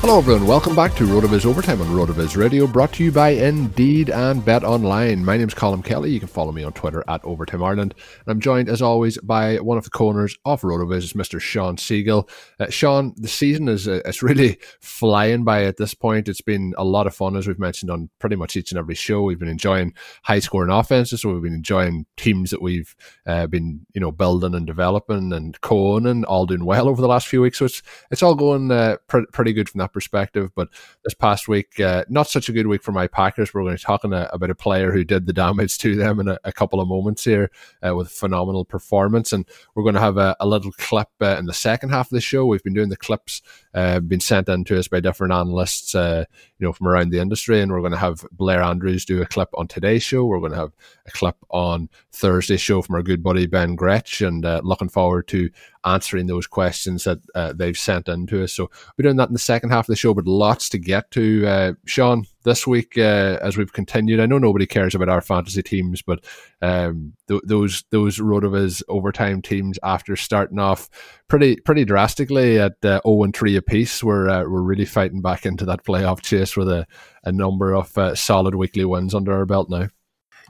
Hello, everyone. Welcome back to RotoViz Overtime on RotoViz Radio, brought to you by Indeed and Bet Online. My name is Colin Kelly. You can follow me on Twitter at Overtime Ireland. And I'm joined, as always, by one of the corners of RotoViz, Mr. Shawn Siegele. Uh, Shawn, the season is uh, it's really flying by at this point. It's been a lot of fun, as we've mentioned on pretty much each and every show. We've been enjoying high scoring offenses, so we've been enjoying teams that we've uh, been, you know, building and developing and co-owning, all doing well over the last few weeks. So it's it's all going uh, pr- pretty good from that perspective. But this past week, uh, not such a good week for my Packers. We're going to talk a, about a player who did the damage to them in a, a couple of moments here uh, with phenomenal performance. And we're going to have a, a little clip uh, in the second half of the show. We've been doing the clips, uh, been sent in to us by different analysts, uh, you know, from around the industry. And we're going to have Blair Andrews do a clip on today's show. We're going to have a clip on Thursday's show from our good buddy Ben Gretch, and uh, looking forward to answering those questions that uh, they've sent in to us. So we're doing that in the second half of the show, but lots to get to. Uh, Shawn, this week uh, as we've continued, I know nobody cares about our fantasy teams, but um, th- those those Rotoviz overtime teams after starting off pretty pretty drastically at uh, 0 and 3 apiece, we're uh, we're really fighting back into that playoff chase with a, a number of uh, solid weekly wins under our belt now.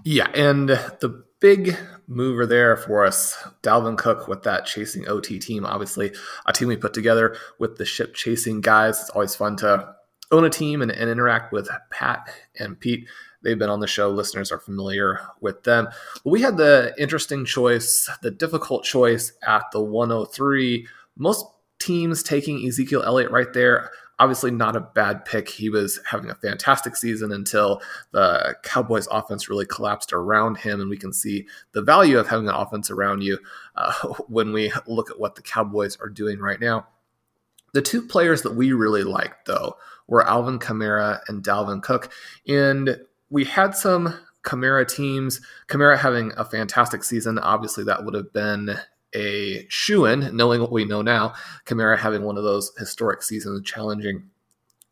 Yeah, and the big mover there for us, Dalvin Cook with that chasing OT team. Obviously, a team we put together with the ship chasing guys. It's always fun to own a team and, and interact with Pat and Pete. They've been on the show. Listeners are familiar with them. We had the interesting choice, the difficult choice at the 103. Most teams taking Ezekiel Elliott right there obviously not a bad pick. He was having a fantastic season until the Cowboys offense really collapsed around him. And we can see the value of having an offense around you uh, when we look at what the Cowboys are doing right now. The two players that we really liked, though, were Alvin Kamara and Dalvin Cook. And we had some Kamara teams, Kamara having a fantastic season. Obviously, that would have been a shoe in, knowing what we know now. Kamara having one of those historic seasons, challenging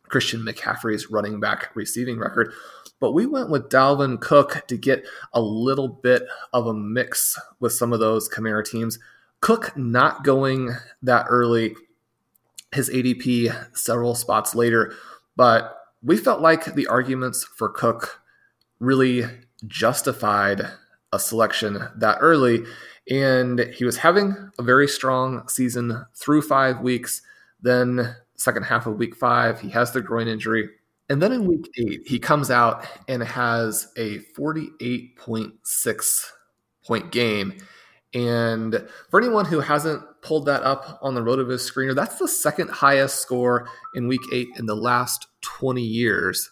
Christian McCaffrey's running back receiving record. but we went with Dalvin Cook to get a little bit of a mix with some of those Kamara teams. Cook not going that early, his ADP several spots later, but we felt like the arguments for Cook really justified a selection that early. And he was having a very strong season through five weeks. Then, second half of week five, he has the groin injury. And then in week eight, he comes out and has a 48.6 point game. And for anyone who hasn't pulled that up on the RotoViz screener, that's the second highest score in week eight in the last 20 years.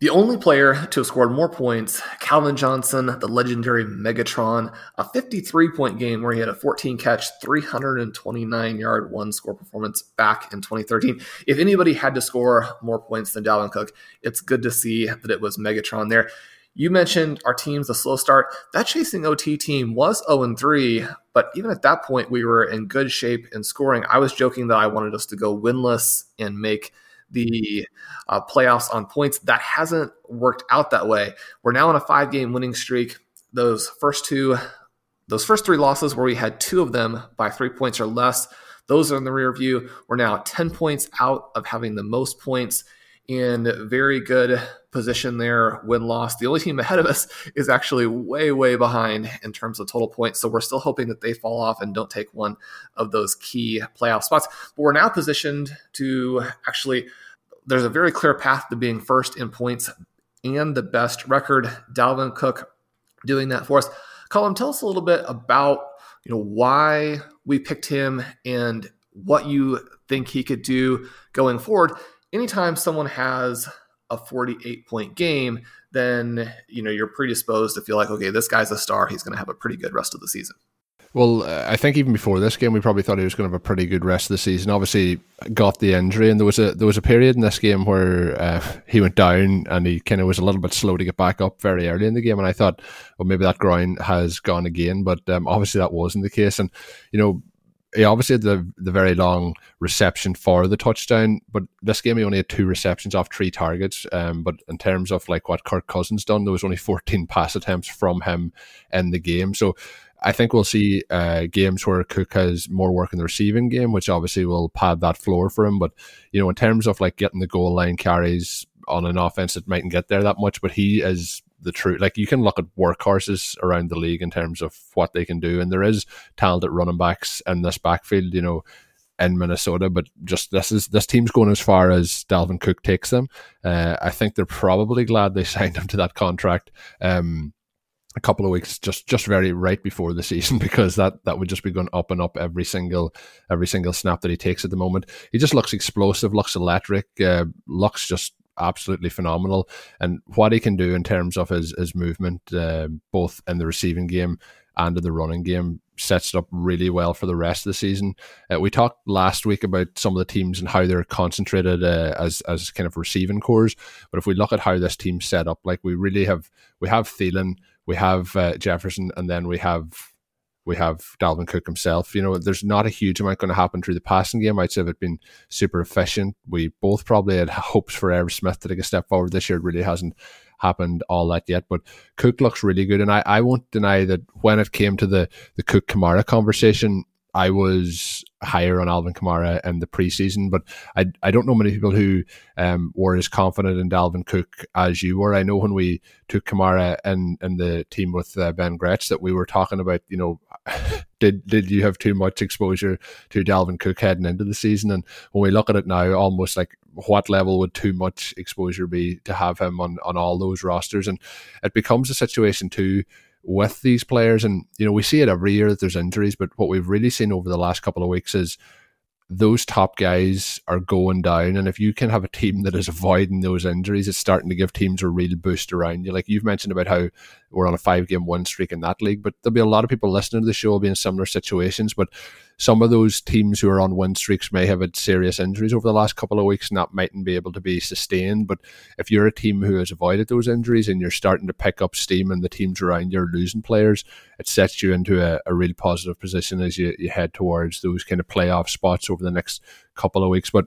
The only player to have scored more points, Calvin Johnson, the legendary Megatron, a 53 point game where he had a 14 catch, 329 yard, one score performance back in 2013. If anybody had to score more points than Dalvin Cook, it's good to see that it was Megatron there. You mentioned our team's a slow start. That chasing OT team was 0 3, but even at that point, we were in good shape in scoring. I was joking that I wanted us to go winless and make the uh, playoffs on points. That hasn't worked out that way. We're now on a five game winning streak. Those first two, those first three losses where we had two of them by three points or less, those are in the rear view. We're now 10 points out of having the most points in very good position there win loss. The only team ahead of us is actually way, way behind in terms of total points. So we're still hoping that they fall off and don't take one of those key playoff spots. But we're now positioned to actually, there's a very clear path to being first in points and the best record. Dalvin Cook doing that for us. Colin, tell us a little bit about you know why we picked him and what you think he could do going forward anytime someone has a 48 point game, then you know you're predisposed to feel like, okay, this guy's a star. He's going to have a pretty good rest of the season. Well, I think even before this game, we probably thought he was going to have a pretty good rest of the season. Obviously, got the injury, and there was a there was a period in this game where uh, he went down and he kind of was a little bit slow to get back up very early in the game. And I thought, well, maybe that groin has gone again, but um, obviously that wasn't the case. And you know, he obviously had the the very long reception for the touchdown, but this game he only had two receptions off three targets. Um, but in terms of like what Kirk Cousins done, there was only 14 pass attempts from him in the game. So I think we'll see uh, games where Cook has more work in the receiving game, which obviously will pad that floor for him. But you know, in terms of like getting the goal line carries on an offense that mightn't get there that much, but he is the truth. Like you can look at workhorses around the league in terms of what they can do, and there is talented running backs in this backfield. You know, in Minnesota, but just this is this team's going as far as Dalvin Cook takes them. Uh, I think they're probably glad they signed him to that contract. Um, a couple of weeks just just very right before the season because that that would just be going up and up every single every single snap that he takes at the moment he just looks explosive looks electric uh, looks just absolutely phenomenal. And what he can do in terms of his, his movement, uh, both in the receiving game and in the running game, sets it up really well for the rest of the season. Uh, we talked last week about some of the teams and how they're concentrated uh, as as kind of receiving cores. But if we look at how this team's set up, like we really have, we have Thielen, we have uh, Jefferson, and then we have we have Dalvin Cook himself. You know, there's not a huge amount going to happen through the passing game. I'd say it been super efficient. We both probably had hopes for Irv Smith to take a step forward this year. It really hasn't happened all that yet. But Cook looks really good. And I, I won't deny that when it came to the, the Cook Kamara conversation, I was higher on Alvin Kamara in the preseason, but I I don't know many people who um, were as confident in Dalvin Cook as you were. I know when we took Kamara and in the team with uh, Ben Gretch that we were talking about, you know, did did you have too much exposure to Dalvin Cook heading into the season? And when we look at it now, almost like what level would too much exposure be to have him on on all those rosters? And it becomes a situation too with these players. And, you know, we see it every year that there's injuries, but what we've really seen over the last couple of weeks is those top guys are going down. And if you can have a team that is avoiding those injuries, it's starting to give teams a real boost around you. Like you've mentioned about how we're on a five game win streak in that league, but there'll be a lot of people listening to the show will be in similar situations. But some of those teams who are on win streaks may have had serious injuries over the last couple of weeks and that mightn't be able to be sustained. But if you're a team who has avoided those injuries and you're starting to pick up steam and the teams around you are losing players, it sets you into a, a really positive position as you, you head towards those kind of playoff spots over the next couple of weeks. But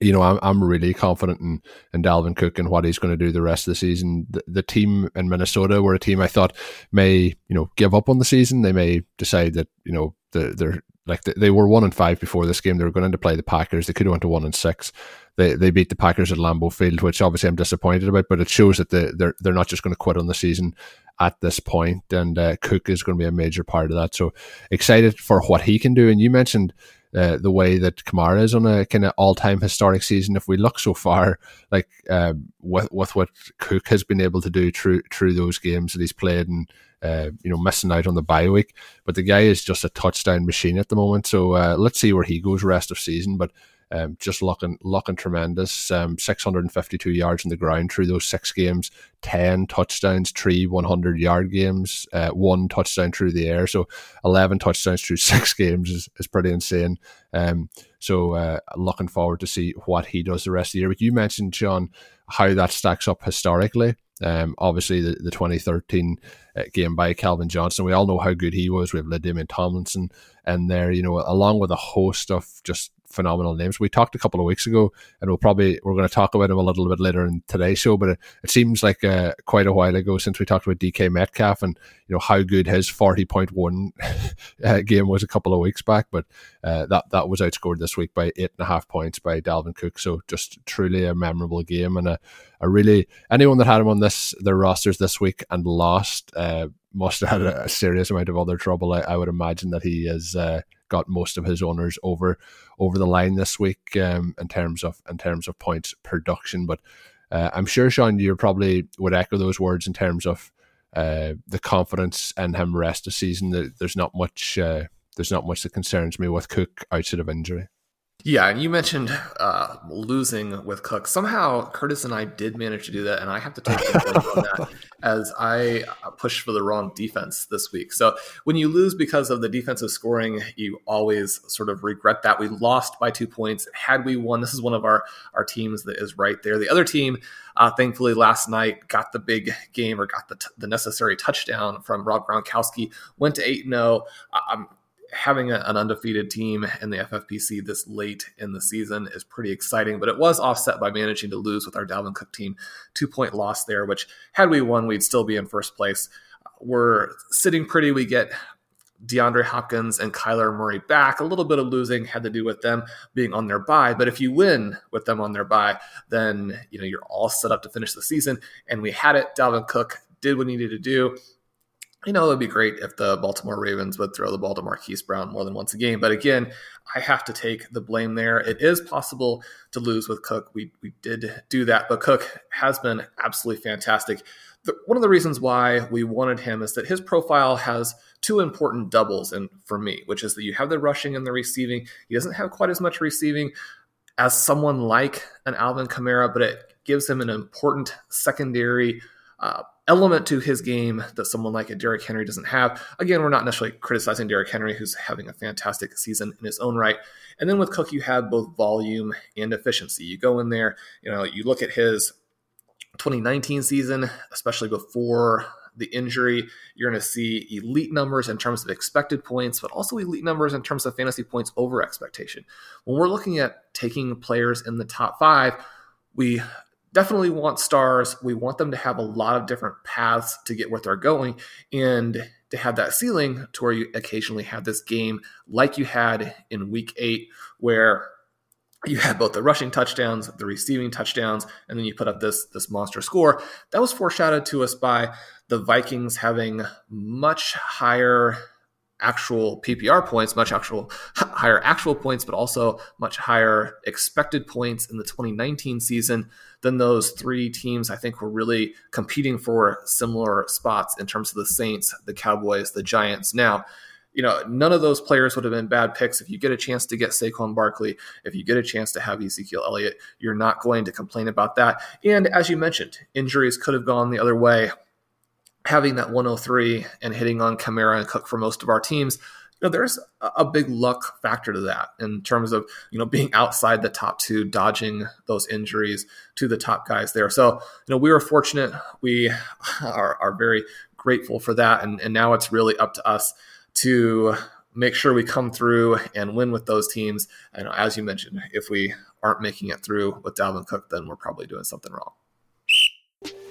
you know, I'm, I'm really confident in, in Dalvin Cook and what he's going to do the rest of the season. The, the, team in Minnesota were a team I thought may, you know, give up on the season. They may decide that, you know, the, they're like they were one and five before this game. They were going to play the Packers. They could have went to one and six. They they beat the Packers at Lambeau Field, which obviously I'm disappointed about. But it shows that they, they're they're not just going to quit on the season at this point, and uh, Cook is going to be a major part of that. So excited for what he can do. And you mentioned uh, the way that Kamara is on a kind of all time historic season. If we look so far, like um, with with what Cook has been able to do through through those games that he's played, and uh, you know missing out on the bye week, but the guy is just a touchdown machine at the moment. So uh, let's see where he goes rest of season, but. Um, just looking looking tremendous. Um, 652 yards on the ground through those six games, 10 touchdowns, three 100 yard games, uh, one touchdown through the air. So 11 touchdowns through six games is, is pretty insane. Um, so uh, looking forward to see what he does the rest of the year. But you mentioned, John, how that stacks up historically. Um, obviously, the, the 2013 uh, game by Calvin Johnson, we all know how good he was. We have LaDainian Tomlinson and there, you know, along with a host of just phenomenal names. We talked a couple of weeks ago, and we'll probably we're going to talk about him a little bit later in today's show. But it, it seems like uh, quite a while ago since we talked about DK Metcalf and you know how good his forty point one uh, game was a couple of weeks back. But uh, that that was outscored this week by eight and a half points by Dalvin Cook. So just truly a memorable game and a, a really anyone that had him on this their rosters this week and lost uh, must have had a, serious amount of other trouble. I, I would imagine that he is uh, got most of his owners over over the line this week um, in terms of in terms of points production. But uh, I'm sure Sean, you probably would echo those words in terms of uh, the confidence in him rest of the season. There's not much. Uh, there's not much that concerns me with Cook outside of injury. Yeah, and you mentioned uh, losing with Cook. Somehow, Curtis and I did manage to do that, and I have to take the on that as I uh, pushed for the wrong defense this week. So, when you lose because of the defensive scoring, you always sort of regret that. We lost by two points. Had we won, this is one of our our teams that is right there. The other team, uh, thankfully, last night got the big game or got the, t- the necessary touchdown from Rob Gronkowski. Went to eight zero. Oh. I'm having a, an undefeated team in the FFPC this late in the season is pretty exciting, but it was offset by managing to lose with our Dalvin Cook team. Two point loss there, which had we won, we'd still be in first place. We're sitting pretty. We get DeAndre Hopkins and Kyler Murray back. A little bit of losing had to do with them being on their bye, but if you win with them on their bye, then you know you're all set up to finish the season. And we had it. Dalvin Cook did what he needed to do you know, it would be great if the Baltimore Ravens would throw the ball to Marquise Brown more than once a game. But again, I have to take the blame there. It is possible to lose with Cook. We, we did do that, but Cook has been absolutely fantastic. The, one of the reasons why we wanted him is that his profile has two important doubles and for me, which is that you have the rushing and the receiving. He doesn't have quite as much receiving as someone like an Alvin Kamara, but it gives him an important secondary uh, element to his game that someone like a Derrick Henry doesn't have. Again, we're not necessarily criticizing Derrick Henry, who's having a fantastic season in his own right. And then with Cook, you have both volume and efficiency. You go in there, you know, you look at his 2019 season, especially before the injury, you're going to see elite numbers in terms of expected points, but also elite numbers in terms of fantasy points over expectation. When we're looking at taking players in the top five, we definitely want stars. We want them to have a lot of different paths to get where they're going and to have that ceiling to where you occasionally have this game like you had in week eight, where you had both the rushing touchdowns, the receiving touchdowns, and then you put up this this monster score. That was foreshadowed to us by the Vikings having much higher actual PPR points, much actual higher actual points, but also much higher expected points in the 2019 season than those three teams. I think were really competing for similar spots in terms of the Saints, the Cowboys, the Giants. Now, you know, none of those players would have been bad picks. If you get a chance to get Saquon Barkley, if you get a chance to have Ezekiel Elliott, you're not going to complain about that. And as you mentioned, injuries could have gone the other way having that 103 and hitting on Kamara and Cook for most of our teams, you know, there's a big luck factor to that in terms of, you know, being outside the top two, dodging those injuries to the top guys there. So, you know, we were fortunate. We are, are very grateful for that. And, and now it's really up to us to make sure we come through and win with those teams. And as you mentioned, if we aren't making it through with Dalvin Cook, then we're probably doing something wrong.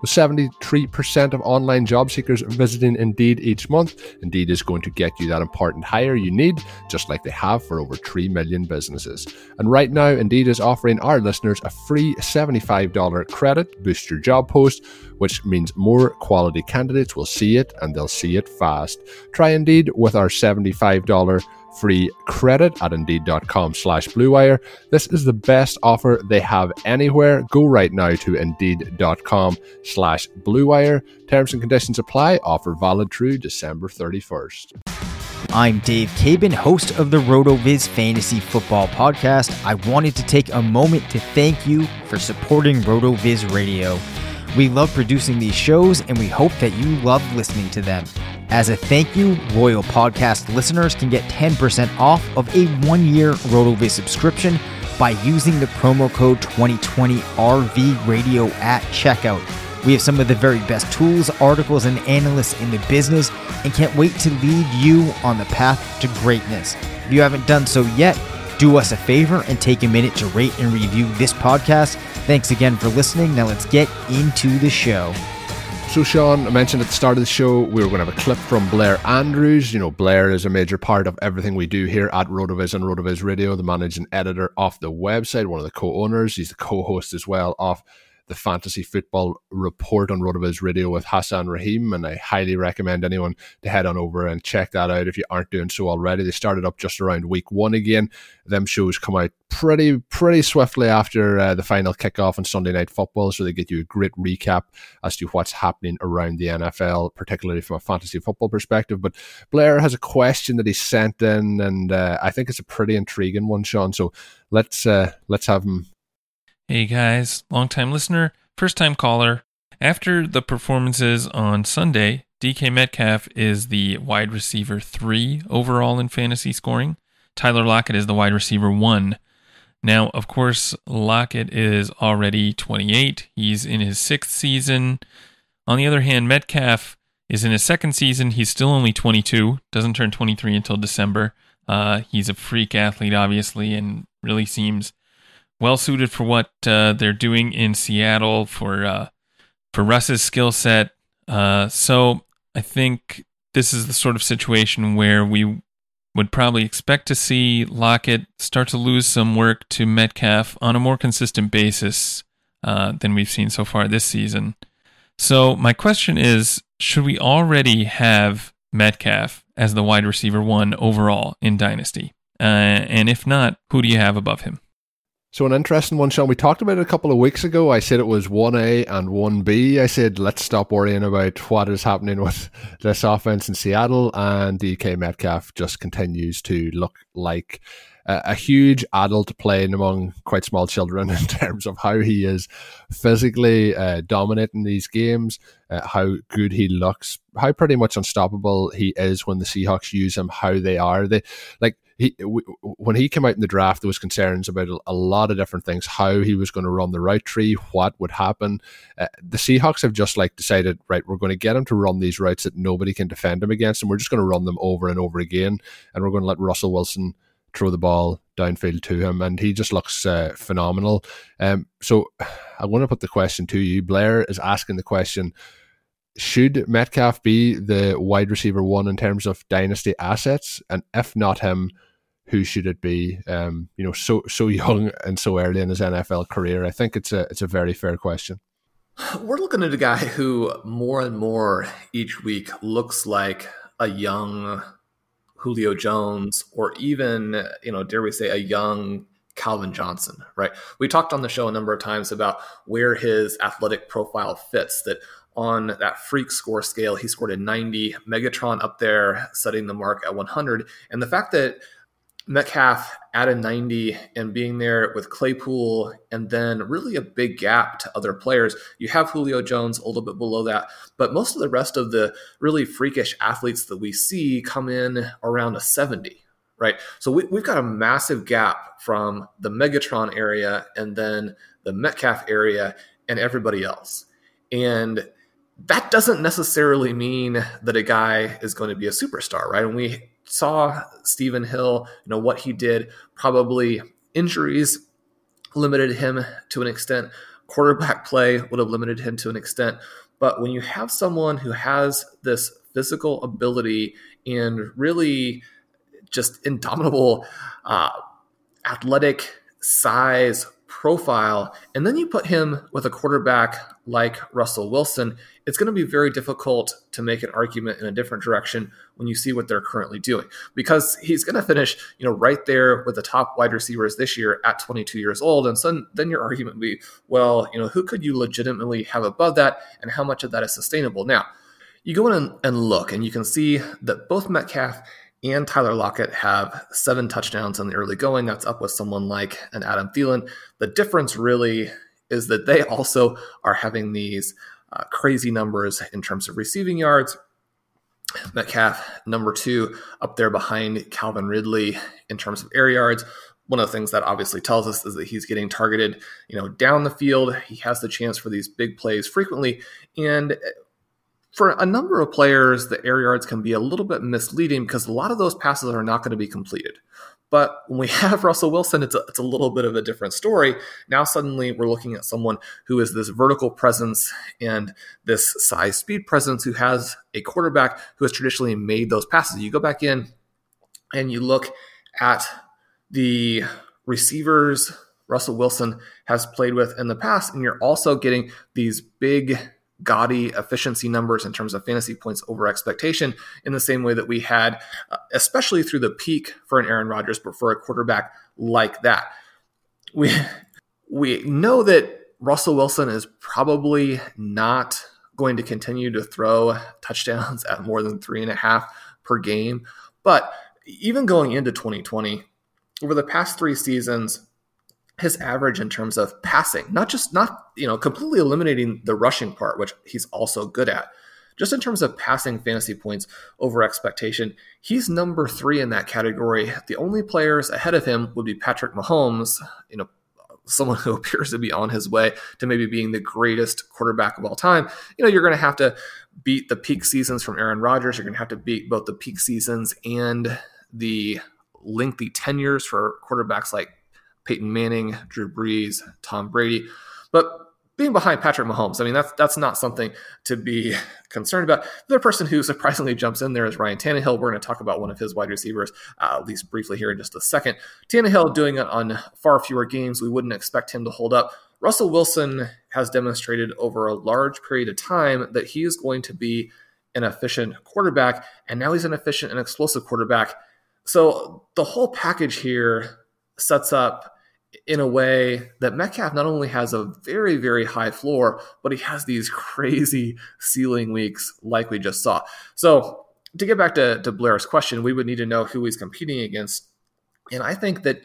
With 73% of online job seekers visiting Indeed each month, Indeed is going to get you that important hire you need, just like they have for over 3 million businesses. And right now, Indeed is offering our listeners a free $75 credit boost your job post, which means more quality candidates will see it and they'll see it fast. Try Indeed with our $75 free credit at indeed.com slash bluewire. This is the best offer they have anywhere. Go right now to indeed.com slash bluewire. Terms and conditions apply. Offer valid through December 31st. I'm Dave Caban, host of the RotoViz Fantasy Football Podcast. I wanted to take a moment to thank you for supporting RotoViz Radio. We love producing these shows and we hope that you love listening to them. As a thank you, loyal podcast listeners can get 10% off of a one year RotoViz subscription by using the promo code 2020RV Radio at checkout. We have some of the very best tools, articles, and analysts in the business and can't wait to lead you on the path to greatness. If you haven't done so yet, do us a favor and take a minute to rate and review this podcast. Thanks again for listening. Now let's get into the show. So, Sean, I mentioned at the start of the show we were going to have a clip from Blair Andrews. You know, Blair is a major part of everything we do here at Rotoviz and Rotoviz Radio, the managing editor of the website, one of the co owners. He's the co host as well of the Fantasy Football Report on Rotoviz Radio with Hassan Rahim, and I highly recommend anyone to head on over and check that out if you aren't doing so already. They started up just around week one again. Them shows come out pretty pretty swiftly after uh, the final kickoff on Sunday Night Football, so they get you a great recap as to what's happening around the NFL, particularly from a fantasy football perspective. But Blair has a question that he sent in, and uh, I think it's a pretty intriguing one, Sean. So let's uh, let's have him Hey guys, long time listener, first time caller. After the performances on Sunday, DK Metcalf is the wide receiver three overall in fantasy scoring. Tyler Lockett is the wide receiver one. Now, of course, Lockett is already 28. He's in his sixth season. On the other hand, Metcalf is in his second season. He's still only 22, doesn't turn 23 until December. Uh, he's a freak athlete, obviously, and really seems well suited for what uh, they're doing in Seattle for uh, for Russ's skill set. Uh, so I think this is the sort of situation where we would probably expect to see Lockett start to lose some work to Metcalf on a more consistent basis uh, than we've seen so far this season. So my question is, should we already have Metcalf as the wide receiver one overall in Dynasty? Uh, and if not, who do you have above him? So an interesting one, Sean. We talked about it a couple of weeks ago. I said it was one A and one B. I said let's stop worrying about what is happening with this offense in Seattle, and DK Metcalf just continues to look like a, a huge adult playing among quite small children in terms of how he is physically uh, dominating these games, uh, how good he looks, how pretty much unstoppable he is when the Seahawks use him, how they are. They like he when he came out in the draft, there was concerns about a, lot of different things, how he was going to run the route tree, what would happen. Uh, the Seahawks have just like decided, right, we're going to get him to run these routes that nobody can defend him against, and we're just going to run them over and over again, and we're going to let Russell Wilson throw the ball downfield to him, and he just looks uh, phenomenal. Um, so I want to put the question to you. Blair is asking the question should Metcalf be the wide receiver one in terms of dynasty assets? And if not him, who should it be? Um, you know, so so young and so early in his NFL career. I think it's a it's a very fair question. We're looking at a guy who more and more each week looks like a young Julio Jones, or even you know, dare we say, a young Calvin Johnson. Right? We talked on the show a number of times about where his athletic profile fits. That on that freak score scale, he scored a 90. Megatron up there, setting the mark at 100, and the fact that Metcalf at a 90 and being there with Claypool, and then really a big gap to other players. You have Julio Jones a little bit below that, but most of the rest of the really freakish athletes that we see come in around a 70, right? So we, have got a massive gap from the Megatron area and then the Metcalf area and everybody else. And that doesn't necessarily mean that a guy is going to be a superstar, right? And we saw Stephen Hill, you know, what he did, probably injuries limited him to an extent. Quarterback play would have limited him to an extent. But when you have someone who has this physical ability and really just indomitable uh, athletic size profile, and then you put him with a quarterback like Russell Wilson, it's going to be very difficult to make an argument in a different direction when you see what they're currently doing because he's going to finish, you know, right there with the top wide receivers this year at 22 years old. And so then your argument would be, well, you know, who could you legitimately have above that and how much of that is sustainable? Now, you go in and look and you can see that both Metcalf and Tyler Lockett have seven touchdowns in the early going. That's up with someone like an Adam Thielen. The difference really is that they also are having these uh, crazy numbers in terms of receiving yards. Metcalf, number two, up there behind Calvin Ridley in terms of air yards. One of the things that obviously tells us is that he's getting targeted, you know, down the field. He has the chance for these big plays frequently, and for a number of players, the air yards can be a little bit misleading because a lot of those passes are not going to be completed. But when we have Russell Wilson, it's a, it's a little bit of a different story. Now, suddenly, we're looking at someone who is this vertical presence and this size speed presence who has a quarterback who has traditionally made those passes. You go back in and you look at the receivers Russell Wilson has played with in the past, and you're also getting these big gaudy efficiency numbers in terms of fantasy points over expectation in the same way that we had, uh, especially through the peak for an Aaron Rodgers, but for a quarterback like that. We, we know that Russell Wilson is probably not going to continue to throw touchdowns at more than three and a half per game. But even going into 2020, over the past three seasons, his average in terms of passing, not just not, you know, completely eliminating the rushing part, which he's also good at. Just in terms of passing fantasy points over expectation, he's number three in that category. The only players ahead of him would be Patrick Mahomes, you know, someone who appears to be on his way to maybe being the greatest quarterback of all time. You know, you're going to have to beat the peak seasons from Aaron Rodgers. You're going to have to beat both the peak seasons and the lengthy tenures for quarterbacks like Peyton Manning, Drew Brees, Tom Brady. But being behind Patrick Mahomes, I mean, that's that's not something to be concerned about. The person who surprisingly jumps in there is Ryan Tannehill. We're going to talk about one of his wide receivers, uh, at least briefly here in just a second. Tannehill doing it on far fewer games. We wouldn't expect him to hold up. Russell Wilson has demonstrated over a large period of time that he is going to be an efficient quarterback, and now he's an efficient and explosive quarterback. So the whole package here sets up in a way that Metcalf not only has a very, very high floor, but he has these crazy ceiling weeks like we just saw. So, to get back to, to Blair's question, we would need to know who he's competing against. And I think that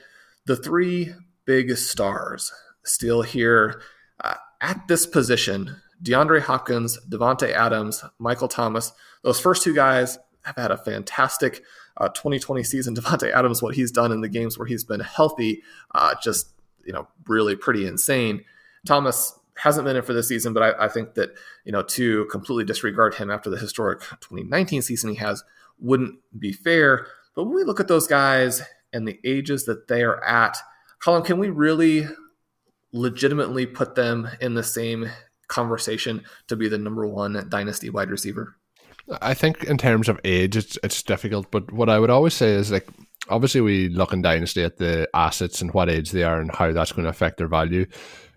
the three big stars still here uh, at this position DeAndre Hopkins, Davante Adams, Michael Thomas, those first two guys have had a fantastic uh, 2020 season. Davante Adams, what he's done in the games where he's been healthy, uh, just you know really pretty insane. Thomas hasn't been in for this season, but I, I, think that you know to completely disregard him after the historic 2019 season he has wouldn't be fair. But when we look at those guys and the ages that they are at, Colin, can we really legitimately put them in the same conversation to be the number one dynasty wide receiver? I think in terms of age, it's it's difficult. But what I would always say is like, obviously, we look in dynasty at the assets and what age they are and how that's going to affect their value.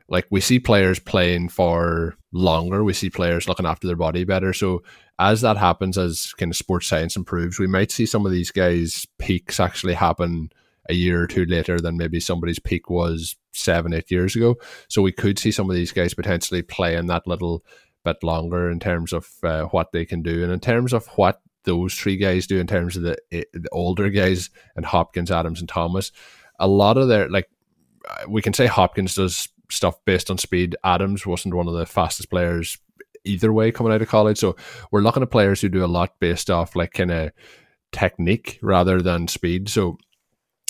Like we see players playing for longer, we see players looking after their body better. So as that happens, as kind of sports science improves, we might see some of these guys' peaks actually happen a year or two later than maybe somebody's peak was seven, eight years ago. So we could see some of these guys potentially playing that little bit longer in terms of uh, what they can do and in terms of what those three guys do in terms of the, eh, the older guys and Hopkins, Adams, and Thomas. A lot of their like we can say Hopkins does stuff based on speed. Adams wasn't one of the fastest players either way coming out of college. So we're looking at players who do a lot based off like kind of technique rather than speed. So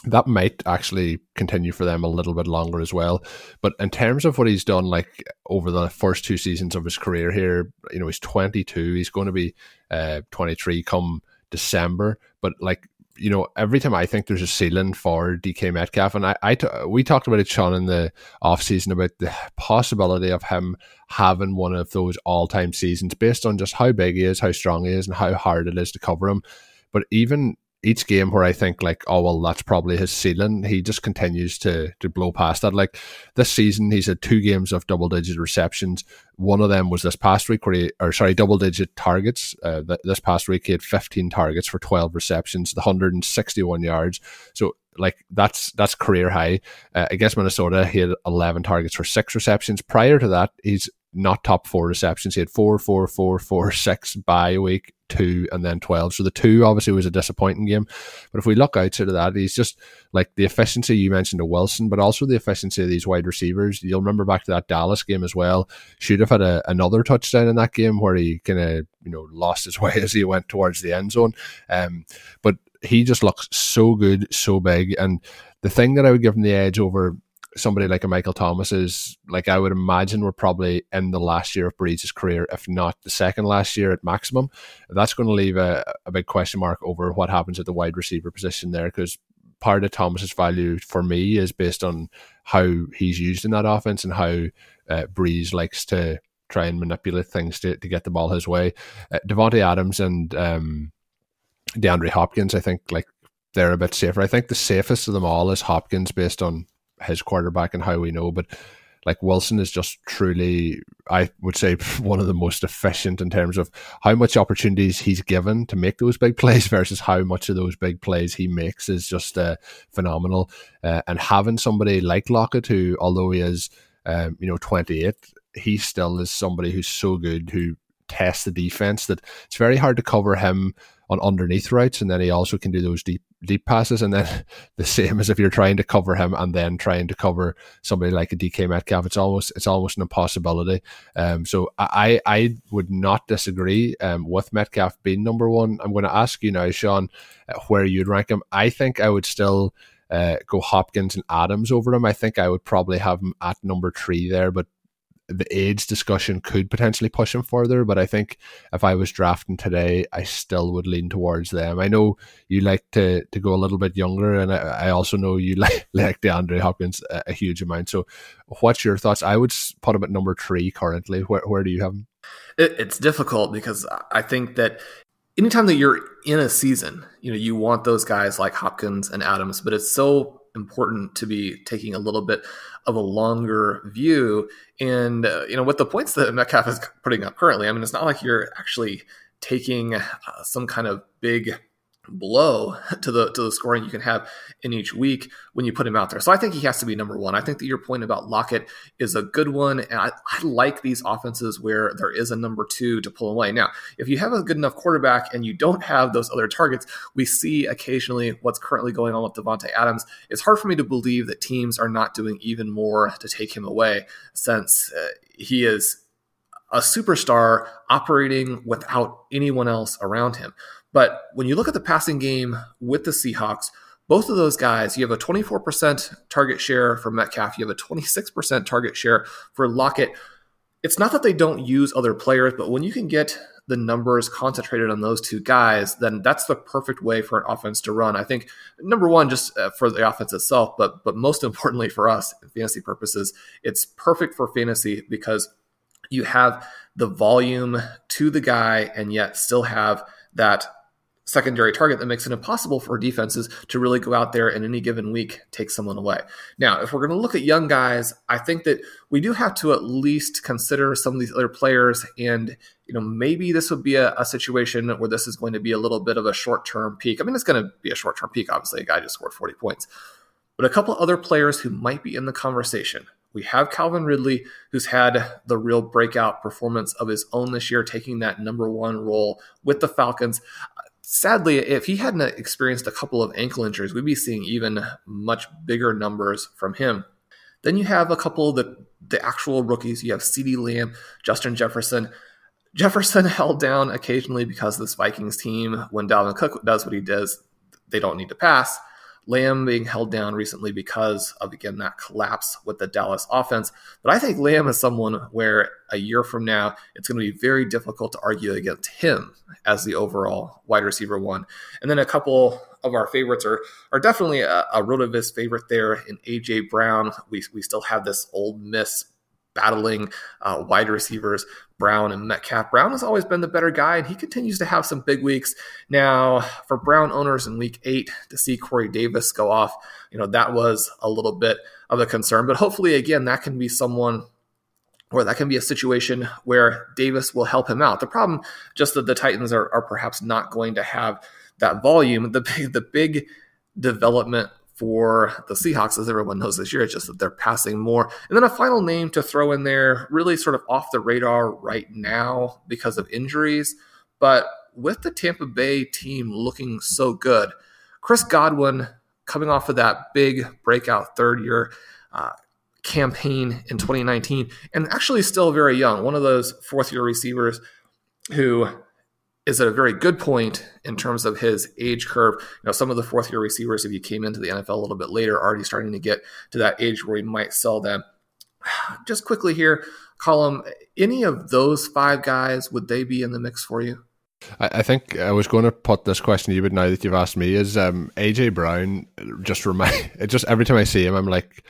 that might actually continue for them a little bit longer as well. But in terms of what he's done, like over the first two seasons of his career here, you know, he's 22. He's going to be uh, 23 come December. But like, you know, every time I think there's a ceiling for DK Metcalf, and I, I t- we talked about it, Sean, in the off season about the possibility of him having one of those all time seasons based on just how big he is, how strong he is, and how hard it is to cover him. But even each game where I think like, oh well, that's probably his ceiling. He just continues to to blow past that. Like this season, he's had two games of double digit receptions. One of them was this past week where he, or sorry, double digit targets. Uh, th- this past week he had 15 targets for 12 receptions, the 161 yards. So like that's that's career high. Uh, against Minnesota, he had 11 targets for six receptions. Prior to that, he's not top four receptions. He had four, four, four, four, six by week, two, and then 12. So the two obviously was a disappointing game. But if we look outside of that, he's just like the efficiency you mentioned of Wilson, but also the efficiency of these wide receivers. You'll remember back to that Dallas game as well. Should have had a, another touchdown in that game where he kind of, you know, lost his way as he went towards the end zone. Um, but he just looks so good, so big. And the thing that I would give him the edge over somebody like a Michael Thomas is like I would imagine we're probably in the last year of Brees' career, if not the second last year at maximum. That's going to leave a, a big question mark over what happens at the wide receiver position there because part of Thomas's value for me is based on how he's used in that offense and how uh, Brees likes to try and manipulate things to, to get the ball his way. Uh, Davante Adams and um, DeAndre Hopkins, I think, like they're a bit safer. I think the safest of them all is Hopkins based on his quarterback and how we know, but like Wilson is just truly, I would say, one of the most efficient in terms of how much opportunities he's given to make those big plays versus how much of those big plays he makes is just uh, phenomenal. Uh, and having somebody like Lockett, who although he is, um, you know, twenty eight, he still is somebody who's so good who tests the defense that it's very hard to cover him on underneath routes, and then he also can do those deep deep passes, and then the same as if you're trying to cover him and then trying to cover somebody like a DK Metcalf. It's almost it's almost an impossibility. Um, so I I would not disagree um, with Metcalf being number one. I'm going to ask you now, Sean, uh, where you'd rank him. I think I would still. Uh, go Hopkins and Adams over him. I think I would probably have him at number three there, but the age discussion could potentially push him further, but I think if I was drafting today, I still would lean towards them. I know you like to to go a little bit younger, and I, I also know you like like DeAndre Hopkins a, a, huge amount. So, what's your thoughts? I would put him at number three currently. Where where do you have him? It, it's difficult because I think that anytime that you're in a season, you know, you want those guys like Hopkins and Adams, but it's so important to be taking a little bit of a longer view. And, uh, you know, with the points that Metcalf is putting up currently, I mean, it's not like you're actually taking uh, some kind of big blow to the to the scoring you can have in each week when you put him out there. So I think he has to be number one. I think that your point about Lockett is a good one, and I, I like these offenses where there is a number two to pull away. Now, if you have a good enough quarterback and you don't have those other targets, we see occasionally what's currently going on with Davante Adams. It's hard for me to believe that teams are not doing even more to take him away since uh, he is a superstar operating without anyone else around him. But when you look at the passing game with the Seahawks, both of those guys, you have a 24% target share for Metcalf, you have a 26% target share for Lockett. It's not that they don't use other players, but when you can get the numbers concentrated on those two guys, then that's the perfect way for an offense to run. I think number one, just uh, for the offense itself, but but most importantly for us, fantasy purposes, it's perfect for fantasy because you have the volume to the guy and yet still have that secondary target that makes it impossible for defenses to really go out there in any given week take someone away. Now, if we're going to look at young guys, I think that we do have to at least consider some of these other players and you know maybe this would be a, a situation where this is going to be a little bit of a short-term peak. I mean, it's going to be a short-term peak. Obviously, a guy just scored 40 points. But a couple other players who might be in the conversation. We have Calvin Ridley, who's had the real breakout performance of his own this year, taking that number one role with the Falcons sadly, if he hadn't experienced a couple of ankle injuries, we'd be seeing even much bigger numbers from him. Then you have a couple of the, the actual rookies. You have CeeDee Lamb, Justin Jefferson. Jefferson held down occasionally because this Vikings team, when Dalvin Cook does what he does, they don't need to pass. Lamb being held down recently because of, again, that collapse with the Dallas offense. But I think Lamb is someone where a year from now, it's going to be very difficult to argue against him as the overall wide receiver one. And then a couple of our favorites are, are definitely a, a Rotoviz favorite there in AJ Brown. We, we still have this old Miss battling uh, wide receivers, Brown and Metcalf. Brown has always been the better guy, and he continues to have some big weeks. Now, for Brown owners in week eight to see Corey Davis go off, you know, that was a little bit of a concern. But hopefully, again, that can be someone or that can be a situation where Davis will help him out. The problem, just that the Titans are, are perhaps not going to have that volume. The big, the big development for the Seahawks, as everyone knows this year. It's just that they're passing more. And then a final name to throw in there, really sort of off the radar right now because of injuries. But with the Tampa Bay team looking so good, Chris Godwin coming off of that big breakout third year uh, campaign in 2019, and actually still very young, one of those fourth year receivers who is at a very good point in terms of his age curve. You know, some of the fourth year receivers, if you came into the NFL a little bit later, already starting to get to that age where you might sell them. Just quickly here, Colm, any of those five guys, would they be in the mix for you? I, think I was going to put this question to you, but now that you've asked me, is um, AJ Brown just remind? Just every time I see him, I'm like,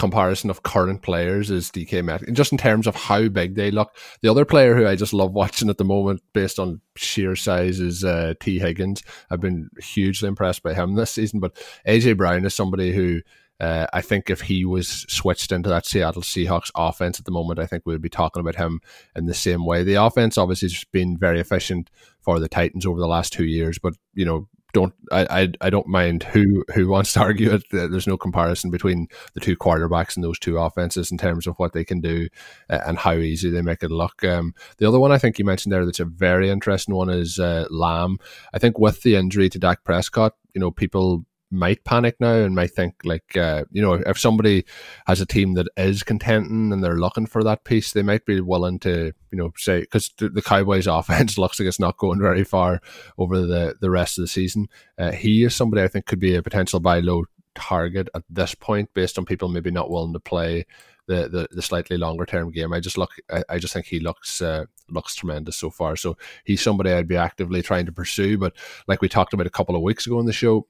comparison of current players is DK Metcalf, just in terms of how big they look. The other player who I just love watching at the moment, based on sheer size, is uh, Tee Higgins. I've been hugely impressed by him this season, but AJ Brown is somebody who. Uh, I think if he was switched into that Seattle Seahawks offense at the moment, I think we'd be talking about him in the same way. The offense obviously has been very efficient for the Titans over the last two years, but you know don't I, I I don't mind who who wants to argue it. There's no comparison between the two quarterbacks and those two offenses in terms of what they can do uh, and how easy they make it look. Um, the other one I think you mentioned there that's a very interesting one is uh, Lamb. I think with the injury to Dak Prescott, you know, people might panic now and might think like uh, you know if somebody has a team that is contenting and they're looking for that piece they might be willing to you know say because the, cowboys offense looks like it's not going very far over the the rest of the season uh, he is somebody i think could be a potential buy low target at this point based on people maybe not willing to play the, the, the slightly longer term game. I just look, I, I just think he looks uh, looks tremendous so far. So he's somebody I'd be actively trying to pursue. But like we talked about a couple of weeks ago in the show,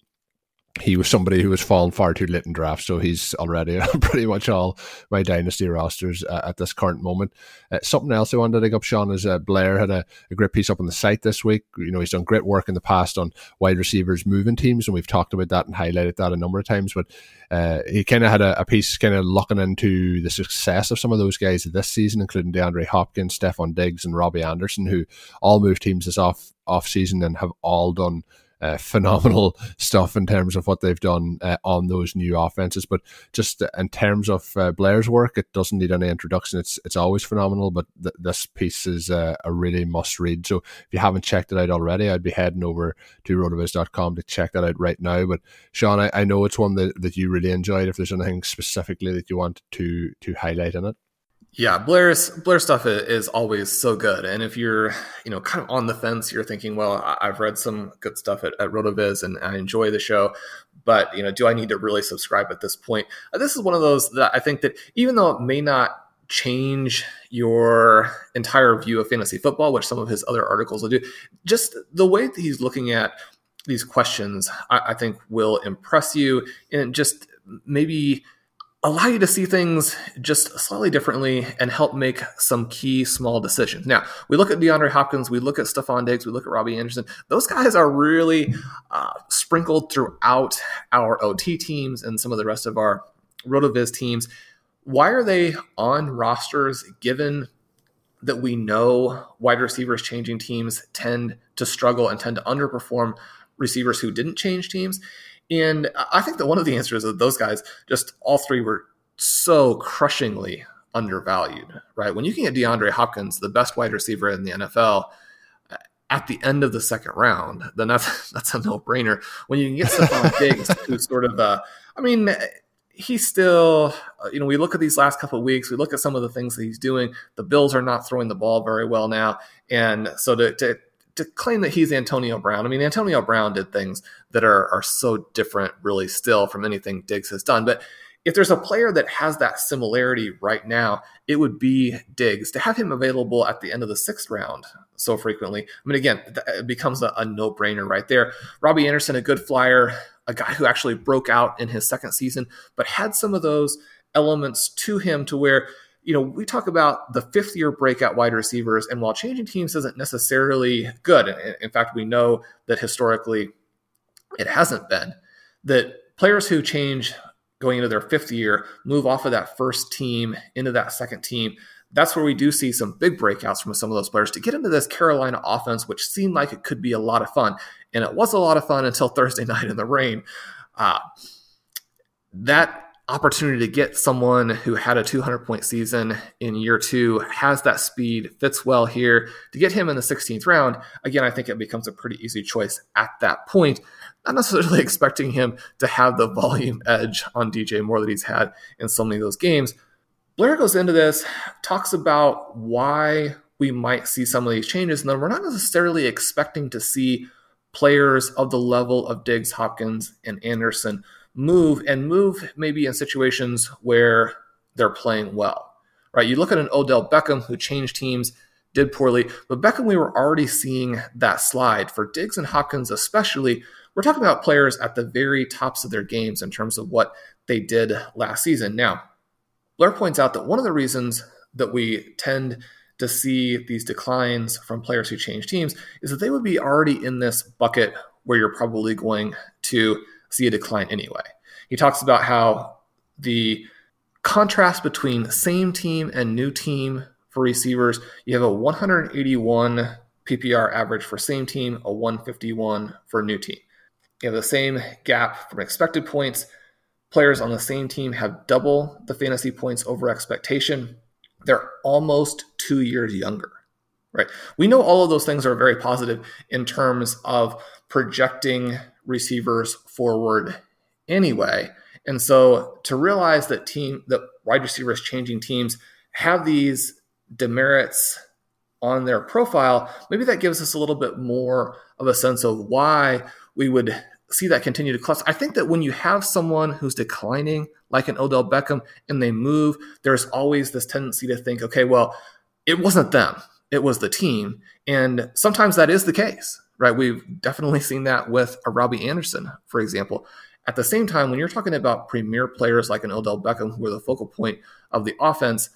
he was somebody who was fallen far too late in drafts, so he's already pretty much all my dynasty rosters uh, at this current moment. Uh, something else I wanted to dig up, Shawn, is uh, Blair had a, a, great piece up on the site this week. You know, he's done great work in the past on wide receivers moving teams, and we've talked about that and highlighted that a number of times. But uh, he kind of had a, a, piece kind of looking into the success of some of those guys this season, including DeAndre Hopkins, Stefon Diggs, and Robbie Anderson, who all moved teams this off off season and have all done uh, phenomenal stuff in terms of what they've done uh, on those new offenses. But just in terms of uh, Blair's work, it doesn't need any introduction. It's it's always phenomenal. But th- this piece is a really must read. So if you haven't checked it out already, I'd be heading over to rotoviz.com to check that out right now. But Shawn, I, I know it's one that, that you really enjoyed. If there's anything specifically that you want to to highlight in it. Yeah, Blair's Blair stuff is always so good, and if you're you know kind of on the fence, you're thinking, well, I've read some good stuff at, at Rotoviz, and I enjoy the show, but you know, do I need to really subscribe at this point? Uh, this is one of those that I think that even though it may not change your entire view of fantasy football, which some of his other articles will do, just the way that he's looking at these questions, I, I think will impress you, and just maybe allow you to see things just slightly differently and help make some key small decisions. Now, we look at DeAndre Hopkins, we look at Stefon Diggs, we look at Robbie Anderson. Those guys are really uh, sprinkled throughout our OT teams and some of the rest of our RotoViz teams. Why are they on rosters given that we know wide receivers changing teams tend to struggle and tend to underperform receivers who didn't change teams? And I think that one of the answers is that those guys, just all three, were so crushingly undervalued, right? When you can get DeAndre Hopkins, the best wide receiver in the NFL, at the end of the second round, then that's that's a no brainer. When you can get Stefon Diggs, who's sort of uh, I mean, he's still, uh, you know, we look at these last couple of weeks, we look at some of the things that he's doing. The Bills are not throwing the ball very well now, and so to to, to claim that he's Antonio Brown, I mean, Antonio Brown did things that are are so different, really, still from anything Diggs has done, but if there's a player that has that similarity right now, it would be Diggs. To have him available at the end of the sixth round so frequently, I mean, again, it becomes a, a no brainer right there. Robbie Anderson, a good flyer, a guy who actually broke out in his second season, but had some of those elements to him to where you know, we talk about the fifth year breakout wide receivers, and while changing teams isn't necessarily good, in fact, we know that historically it hasn't been, that players who change going into their fifth year, move off of that first team into that second team. That's where we do see some big breakouts from some of those players to get into this Carolina offense, which seemed like it could be a lot of fun. And it was a lot of fun until Thursday night in the rain. Uh, that opportunity to get someone who had a 200 point season in year two, has that speed, fits well here, to get him in the 16th round, again, I think it becomes a pretty easy choice at that point not necessarily expecting him to have the volume edge on DJ Moore that he's had in so many of those games. Blair goes into this, talks about why we might see some of these changes, and then we're not necessarily expecting to see players of the level of Diggs, Hopkins, and Anderson move and move maybe in situations where they're playing well. Right? You look at an Odell Beckham who changed teams, did poorly, but Beckham we were already seeing that slide for Diggs and Hopkins especially we're talking about players at the very tops of their games in terms of what they did last season. Now, Blair points out that one of the reasons that we tend to see these declines from players who change teams is that they would be already in this bucket where you're probably going to see a decline anyway. He talks about how the contrast between same team and new team for receivers, you have a 181 PPR average for same team, a 151 for new team. You have the same gap from expected points. Players on the same team have double the fantasy points over expectation. They're almost two years younger, right? We know all of those things are very positive in terms of projecting receivers forward anyway. And so to realize that team that wide receivers changing teams have these demerits on their profile, maybe that gives us a little bit more of a sense of why we would see that continue to cluster. I think that when you have someone who's declining, like an Odell Beckham, and they move, there's always this tendency to think, okay, well, it wasn't them, it was the team. And sometimes that is the case, right? We've definitely seen that with a Robbie Anderson, for example. At the same time, when you're talking about premier players like an Odell Beckham, who are the focal point of the offense,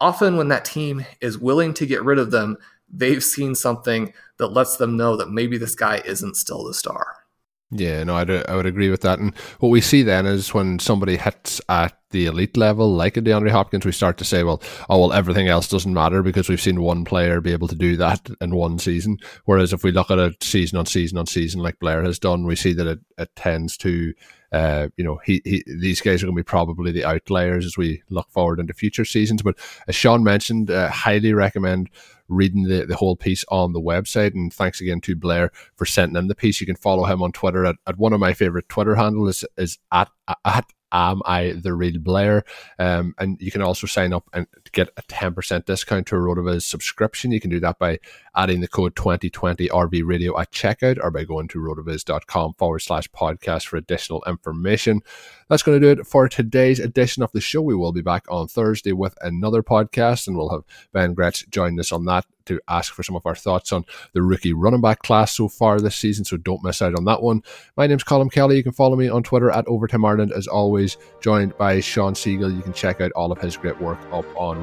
often when that team is willing to get rid of them, they've seen something that lets them know that maybe this guy isn't still the star. Yeah, no, I'd, I would agree with that. And what we see then is when somebody hits at the elite level, like a DeAndre Hopkins, we start to say, well, oh, well, everything else doesn't matter because we've seen one player be able to do that in one season. Whereas if we look at it season on season on season, like Blair has done, we see that it, it tends to, uh, you know, he, he these guys are going to be probably the outliers as we look forward into future seasons. But as Shawn mentioned, uh, highly recommend reading the, the whole piece on the website. And thanks again to Blair for sending in the piece. You can follow him on Twitter at, at one of my favorite Twitter handles is, is at, at am I the real Blair? Um, and you can also sign up and get a 10% discount to a RotoViz subscription. You can do that by adding the code 2020 RV Radio at checkout or by going to rotoviz.com forward slash podcast for additional information. That's going to do it for today's edition of the show. We will be back on Thursday with another podcast and we'll have Ben Gretch join us on that to ask for some of our thoughts on the rookie running back class so far this season, so don't miss out on that one. My name's Colm Kelly. You can follow me on Twitter at Overtime Ireland, as always, joined by Shawn Siegele. You can check out all of his great work up on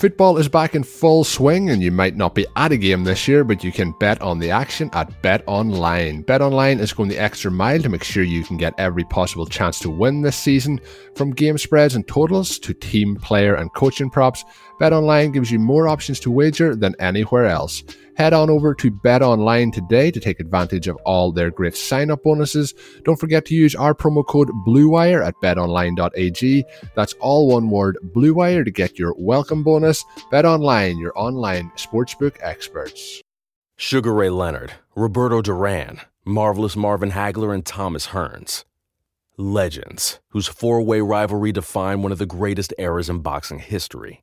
Football is back in full swing, and you might not be at a game this year, but you can bet on the action at Bet Online. Bet Online is going the extra mile to make sure you can get every possible chance to win this season. From game spreads and totals to team, player, and coaching props, Bet Online gives you more options to wager than anywhere else. Head on over to Bet Online today to take advantage of all their great sign up bonuses. Don't forget to use our promo code BLUEWIRE at betonline.ag. That's all one word BLUEWIRE to get your welcome bonus. Bet Online, your online sportsbook experts. Sugar Ray Leonard, Roberto Duran, Marvelous Marvin Hagler, and Thomas Hearns. Legends, whose four way rivalry defined one of the greatest eras in boxing history.